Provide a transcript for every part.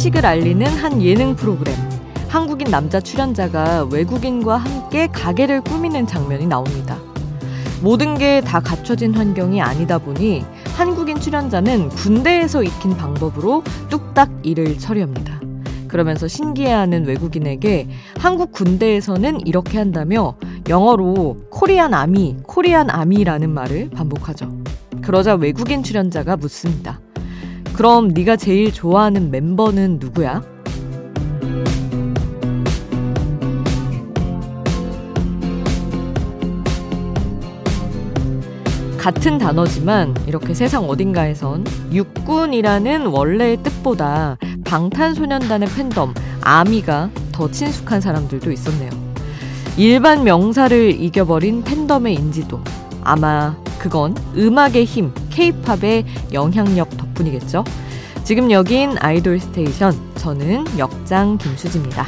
한식을 알리는 한 예능 프로그램. 한국인 남자 출연자가 외국인과 함께 가게를 꾸미는 장면이 나옵니다. 모든 게 다 갖춰진 환경이 아니다 보니 한국인 출연자는 군대에서 익힌 방법으로 뚝딱 일을 처리합니다. 그러면서 신기해하는 외국인에게 한국 군대에서는 이렇게 한다며 영어로 코리안 아미, 코리안 아미라는 말을 반복하죠. 그러자 외국인 출연자가 묻습니다. 그럼 네가 제일 좋아하는 멤버는 누구야? 같은 단어지만 이렇게 세상 어딘가에선 육군이라는 원래의 뜻보다 방탄소년단의 팬덤 아미가 더 친숙한 사람들도 있었네요. 일반 명사를 이겨버린 팬덤의 인지도. 아마 그건 음악의 힘, 케이팝의 영향력 덕분이겠죠. 지금 여긴 아이돌 스테이션. 저는 역장 김수지입니다.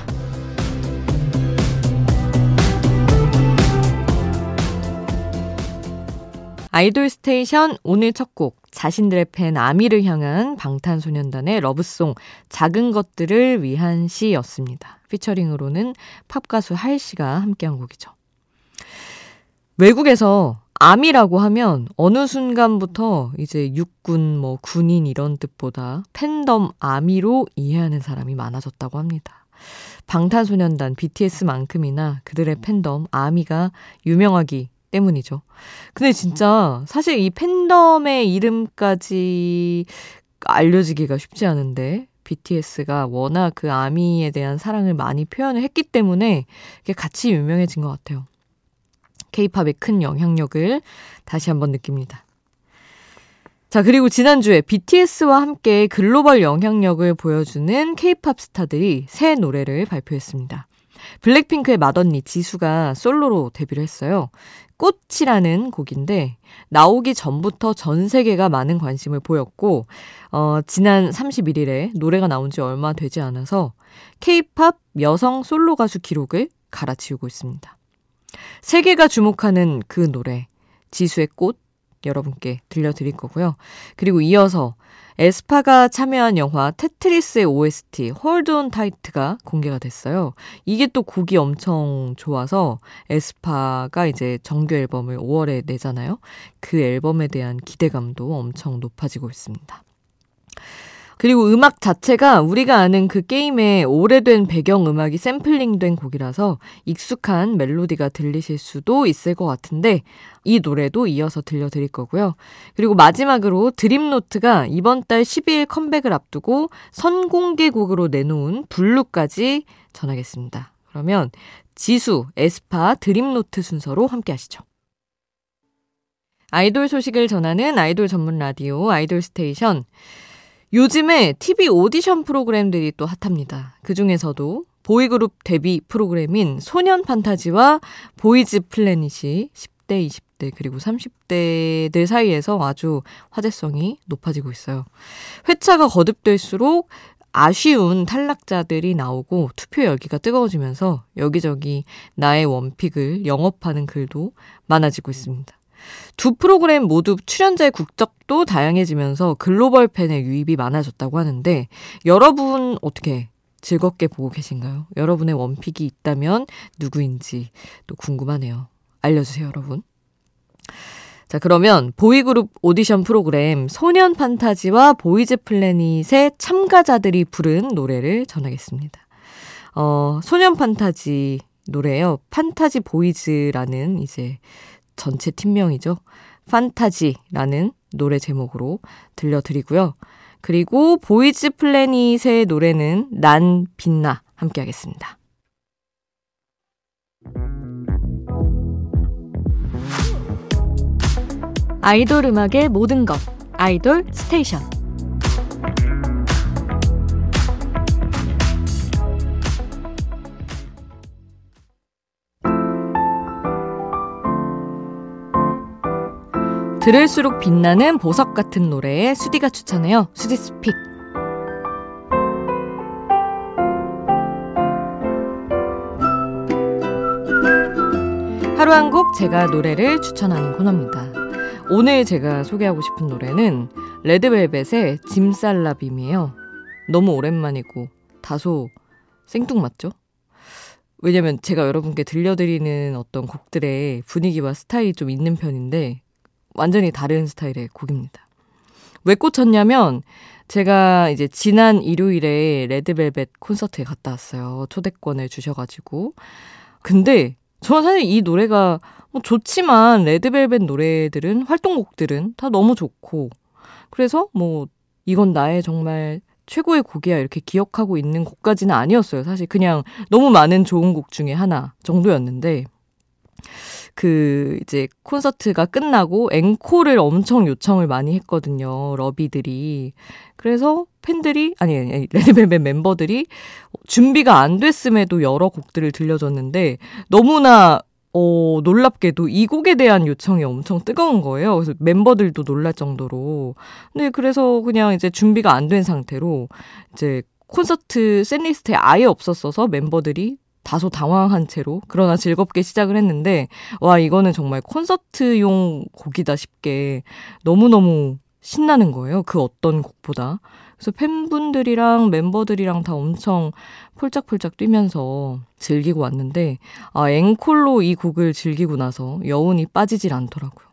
아이돌 스테이션 오늘 첫 곡 자신들의 팬 아미를 향한 방탄소년단의 love song 작은 것들을 위한 시였습니다. featuring으로는 팝 가수 Halsey가 함께한 곡이죠. 외국에서 아미라고 하면 어느 순간부터 이제 육군, 뭐 군인 이런 뜻보다 팬덤 아미로 이해하는 사람이 많아졌다고 합니다. 방탄소년단 BTS만큼이나 그들의 팬덤 아미가 유명하기 때문이죠. 근데 진짜 사실 이 팬덤의 이름까지 알려지기가 쉽지 않은데 BTS가 워낙 그 아미에 대한 사랑을 많이 표현을 했기 때문에 이게 같이 유명해진 것 같아요. 케이팝의 큰 영향력을 다시 한번 느낍니다. 자, 그리고 지난주에 BTS와 함께 글로벌 영향력을 보여주는 케이팝 스타들이 새 노래를 발표했습니다. 블랙핑크의 맏언니 지수가 솔로로 데뷔를 했어요. 꽃이라는 곡인데 나오기 전부터 전 세계가 많은 관심을 보였고 어, 지난 31일에 노래가 나온 지 얼마 되지 않아서 케이팝 여성 솔로 가수 기록을 갈아치우고 있습니다. 세계가 주목하는 그 노래 지수의 꽃 여러분께 들려드릴 거고요. 그리고 이어서 에스파가 참여한 영화 테트리스의 OST Hold On Tight가 공개가 됐어요. 이게 또 곡이 엄청 좋아서 에스파가 이제 정규 앨범을 5월에 내잖아요. 그 앨범에 대한 기대감도 엄청 높아지고 있습니다. 그리고 음악 자체가 우리가 아는 그 게임의 오래된 배경 음악이 샘플링된 곡이라서 익숙한 멜로디가 들리실 수도 있을 것 같은데 이 노래도 이어서 들려드릴 거고요. 그리고 마지막으로 드림노트가 이번 달 12일 컴백을 앞두고 선공개곡으로 내놓은 블루까지 전하겠습니다. 그러면 지수, 에스파, 드림노트 순서로 함께 하시죠. 아이돌 소식을 전하는 아이돌 전문 라디오 아이돌 스테이션. 요즘에 TV 오디션 프로그램들이 또 핫합니다. 그 중에서도 보이그룹 데뷔 프로그램인 소년 판타지와 보이즈 플래닛이 10대, 20대, 그리고 30대들 사이에서 아주 화제성이 높아지고 있어요. 회차가 거듭될수록 아쉬운 탈락자들이 나오고 투표 열기가 뜨거워지면서 여기저기 나의 원픽을 영업하는 글도 많아지고 있습니다. 두 프로그램 모두 출연자의 국적도 다양해지면서 글로벌 팬의 유입이 많아졌다고 하는데 여러분 어떻게 즐겁게 보고 계신가요? 여러분의 원픽이 있다면 누구인지 또 궁금하네요. 알려주세요, 여러분. 자, 그러면 보이그룹 오디션 프로그램 소년 판타지와 보이즈 플래닛의 참가자들이 부른 노래를 전하겠습니다. 어, 소년 판타지 노래요. 판타지 보이즈라는 이제 전체 팀명이죠. 판타지라는 노래 제목으로 들려드리고요. 그리고 보이즈 플래닛의 노래는 난 빛나 함께 하겠습니다. 아이돌 음악의 모든 것 아이돌 스테이션 들을수록 빛나는 보석 같은 노래에 수디가 추천해요. 수디 스픽. 하루 한 곡 제가 노래를 추천하는 코너입니다. 오늘 제가 소개하고 싶은 노래는 레드벨벳의 짐살라빔이에요. 너무 오랜만이고 다소 생뚱맞죠? 왜냐면 제가 여러분께 들려드리는 어떤 곡들의 분위기와 스타일이 좀 있는 편인데 완전히 다른 스타일의 곡입니다. 왜 꽂혔냐면 제가 이제 지난 일요일에 레드벨벳 콘서트에 갔다 왔어요. 초대권을 주셔가지고. 근데 저는 사실 이 노래가 뭐 좋지만 레드벨벳 노래들은 활동곡들은 다 너무 좋고 그래서 뭐 이건 나의 정말 최고의 곡이야 이렇게 기억하고 있는 곡까지는 아니었어요. 사실 그냥 너무 많은 좋은 곡 중에 하나 정도였는데 그 이제 콘서트가 끝나고 앵콜을 엄청 요청을 많이 했거든요. 러비들이. 그래서 팬들이 아니 아니 레드벨벳 멤버들이 준비가 안 됐음에도 여러 곡들을 들려줬는데 너무나 어, 놀랍게도 이 곡에 대한 요청이 엄청 뜨거운 거예요. 그래서 멤버들도 놀랄 정도로. 근데 그래서 그냥 이제 준비가 안 된 상태로 이제 콘서트 셋리스트에 아예 없었어서 멤버들이 다소 당황한 채로 그러나 즐겁게 시작을 했는데 와 이거는 정말 콘서트용 곡이다 싶게 너무너무 신나는 거예요. 그 어떤 곡보다. 그래서 팬분들이랑 멤버들이랑 다 엄청 폴짝폴짝 뛰면서 즐기고 왔는데, 아, 앵콜로 이 곡을 즐기고 나서 여운이 빠지질 않더라고요.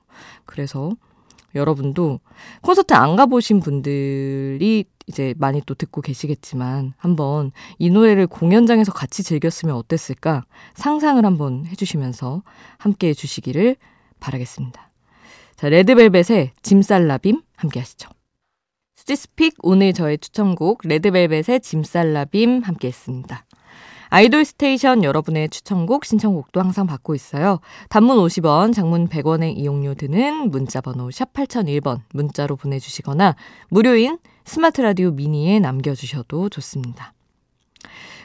그래서 여러분도 콘서트 안 가보신 분들이 이제 많이 또 듣고 계시겠지만 한번 이 노래를 공연장에서 같이 즐겼으면 어땠을까 상상을 한번 해주시면서 함께 해주시기를 바라겠습니다. 자, 레드벨벳의 짐살라빔 함께 하시죠. 스티스픽 오늘 저의 추천곡 레드벨벳의 짐살라빔 함께 했습니다. 아이돌 스테이션 여러분의 추천곡, 신청곡도 항상 받고 있어요. 단문 50원, 장문 100원의 이용료 드는 문자번호 샵 8001번 문자로 보내주시거나 무료인 스마트 라디오 미니에 남겨주셔도 좋습니다.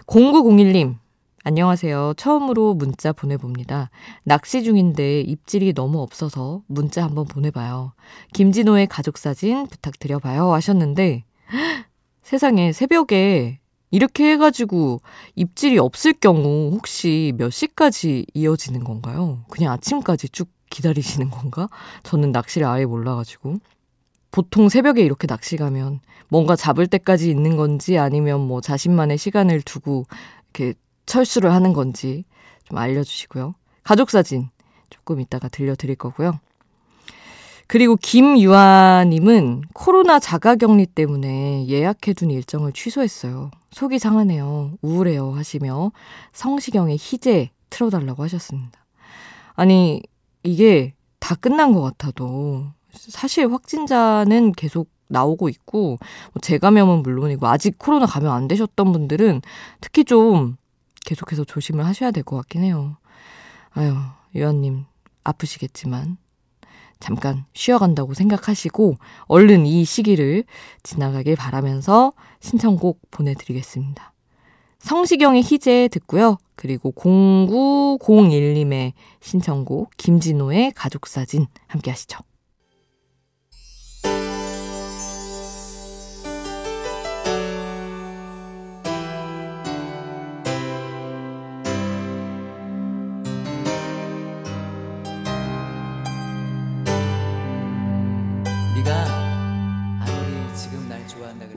0901님, 안녕하세요. 처음으로 문자 보내봅니다. 낚시 중인데 입질이 너무 없어서 문자 한번 보내봐요. 김진호의 가족 사진 부탁드려봐요. 하셨는데, 세상에 새벽에 이렇게 해가지고 입질이 없을 경우 혹시 몇 시까지 이어지는 건가요? 그냥 아침까지 쭉 기다리시는 건가? 저는 낚시를 아예 몰라가지고. 보통 새벽에 이렇게 낚시 가면 뭔가 잡을 때까지 있는 건지 아니면 뭐 자신만의 시간을 두고 이렇게 철수를 하는 건지 좀 알려주시고요. 가족 사진 조금 이따가 들려드릴 거고요. 그리고 김유아님은 코로나 자가격리 때문에 예약해둔 일정을 취소했어요. 속이 상하네요. 우울해요. 하시며 성시경의 희재 틀어달라고 하셨습니다. 아니, 이게 다 끝난 것 같아도 사실 확진자는 계속 나오고 있고, 뭐 재감염은 물론이고, 아직 코로나 감염 안 되셨던 분들은 특히 좀 계속해서 조심을 하셔야 될 것 같긴 해요. 아유, 유아님, 아프시겠지만, 잠깐 쉬어간다고 생각하시고, 얼른 이 시기를 지나가길 바라면서 신청곡 보내드리겠습니다. 성시경의 희재 듣고요. 그리고 0901님의 신청곡, 김진호의 가족사진 함께 하시죠.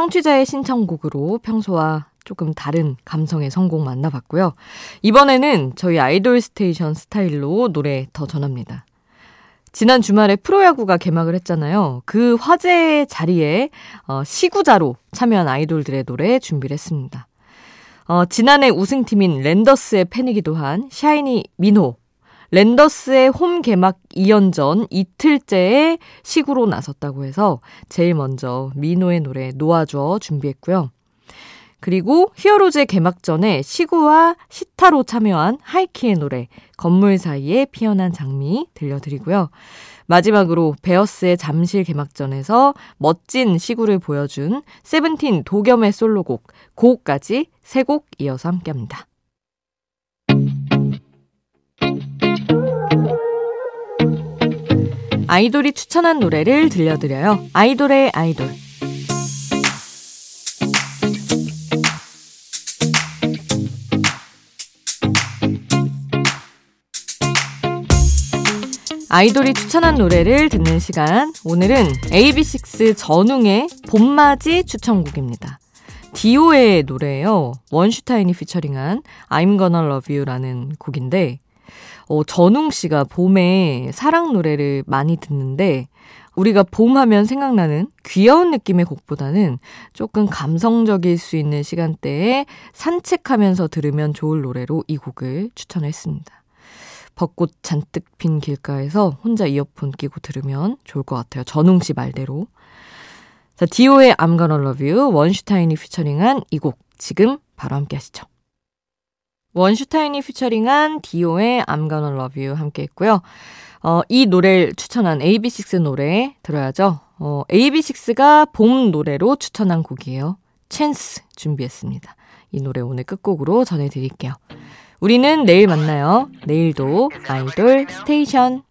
청취자의 신청곡으로 평소와 조금 다른 감성의 선곡 만나봤고요. 이번에는 저희 아이돌 스테이션 스타일로 노래 더 전합니다. 지난 주말에 프로야구가 개막을 했잖아요. 그 화제의 자리에 어, 시구자로 참여한 아이돌들의 노래 준비를 했습니다. 어, 지난해 우승팀인 랜더스의 팬이기도 한 샤이니 민호 랜더스의 홈 개막 2연전 이틀째에 시구로 나섰다고 해서 제일 먼저 민호의 노래 놓아줘 준비했고요. 그리고 히어로즈의 개막전에 시구와 시타로 참여한 하이키의 노래 건물 사이에 피어난 장미 들려드리고요. 마지막으로 베어스의 잠실 개막전에서 멋진 시구를 보여준 세븐틴 도겸의 솔로곡 고까지 세 곡 이어서 함께합니다. 아이돌이 추천한 노래를 들려드려요. 아이돌의 아이돌. 아이돌이 추천한 노래를 듣는 시간. 오늘은 AB6 전웅의 봄맞이 추천곡입니다. 디오의 노래예요. 원슈타인이 피처링한 I'm Gonna Love You라는 곡인데 어, 전웅 씨가 봄에 사랑 노래를 많이 듣는데 우리가 봄 하면 생각나는 귀여운 느낌의 곡보다는 조금 감성적일 수 있는 시간대에 산책하면서 들으면 좋을 노래로 이 곡을 추천했습니다. 벚꽃 잔뜩 핀 길가에서 혼자 이어폰 끼고 들으면 좋을 것 같아요. 전웅 씨 말대로. 자, 디오의 I'm Gonna Love You, 원슈타인이 피처링한 이 곡 지금 바로 함께 하시죠. 원슈타인이 피처링한 디오의 I'm Gonna Love You 함께 했고요. 어, 이 노래를 추천한 AB6IX 노래 들어야죠. 어, AB6IX가 봄 노래로 추천한 곡이에요. 찬스 준비했습니다. 이 노래 오늘 끝곡으로 전해드릴게요. 우리는 내일 만나요. 내일도 아이돌 스테이션.